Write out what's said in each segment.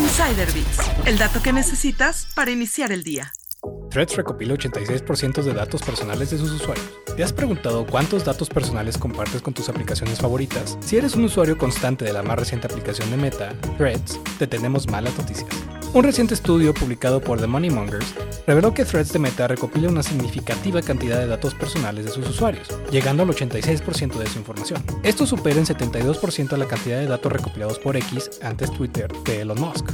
Insider Bits, el dato que necesitas para iniciar el día. Threads recopila 86% de datos personales de sus usuarios. ¿Te has preguntado cuántos datos personales compartes con tus aplicaciones favoritas? Si eres un usuario constante de la más reciente aplicación de Meta, Threads, te tenemos malas noticias. Un reciente estudio publicado por The Money Mongers reveló que Threads de Meta recopila una significativa cantidad de datos personales de sus usuarios, llegando al 86% de su información. Esto supera en 72% la cantidad de datos recopilados por X, antes Twitter, de Elon Musk.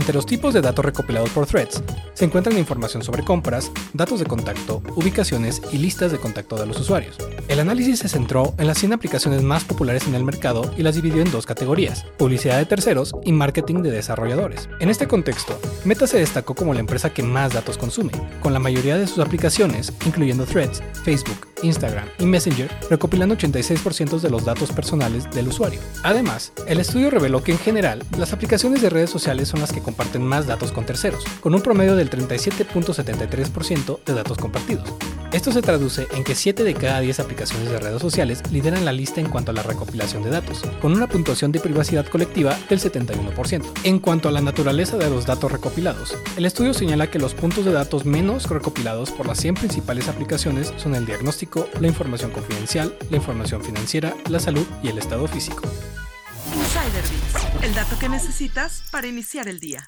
Entre los tipos de datos recopilados por Threads se encuentran información sobre compras, datos de contacto, ubicaciones y listas de contacto de los usuarios. El análisis se centró en las 100 aplicaciones más populares en el mercado y las dividió en dos categorías, publicidad de terceros y marketing de desarrolladores. En este contexto, Meta se destacó como la empresa que más datos consume, con la mayoría de sus aplicaciones, incluyendo Threads, Facebook, Instagram y Messenger, recopilando 86% de los datos personales del usuario. Además, el estudio reveló que en general, las aplicaciones de redes sociales son las que comparten más datos con terceros, con un promedio del 37.73% de datos compartidos. Esto se traduce en que 7 de cada 10 aplicaciones de redes sociales lideran la lista en cuanto a la recopilación de datos, con una puntuación de privacidad colectiva del 71%. En cuanto a la naturaleza de los datos recopilados, el estudio señala que los puntos de datos menos recopilados por las 100 principales aplicaciones son el diagnóstico, la información confidencial, la información financiera, la salud y el estado físico. Insider el dato que necesitas para iniciar el día.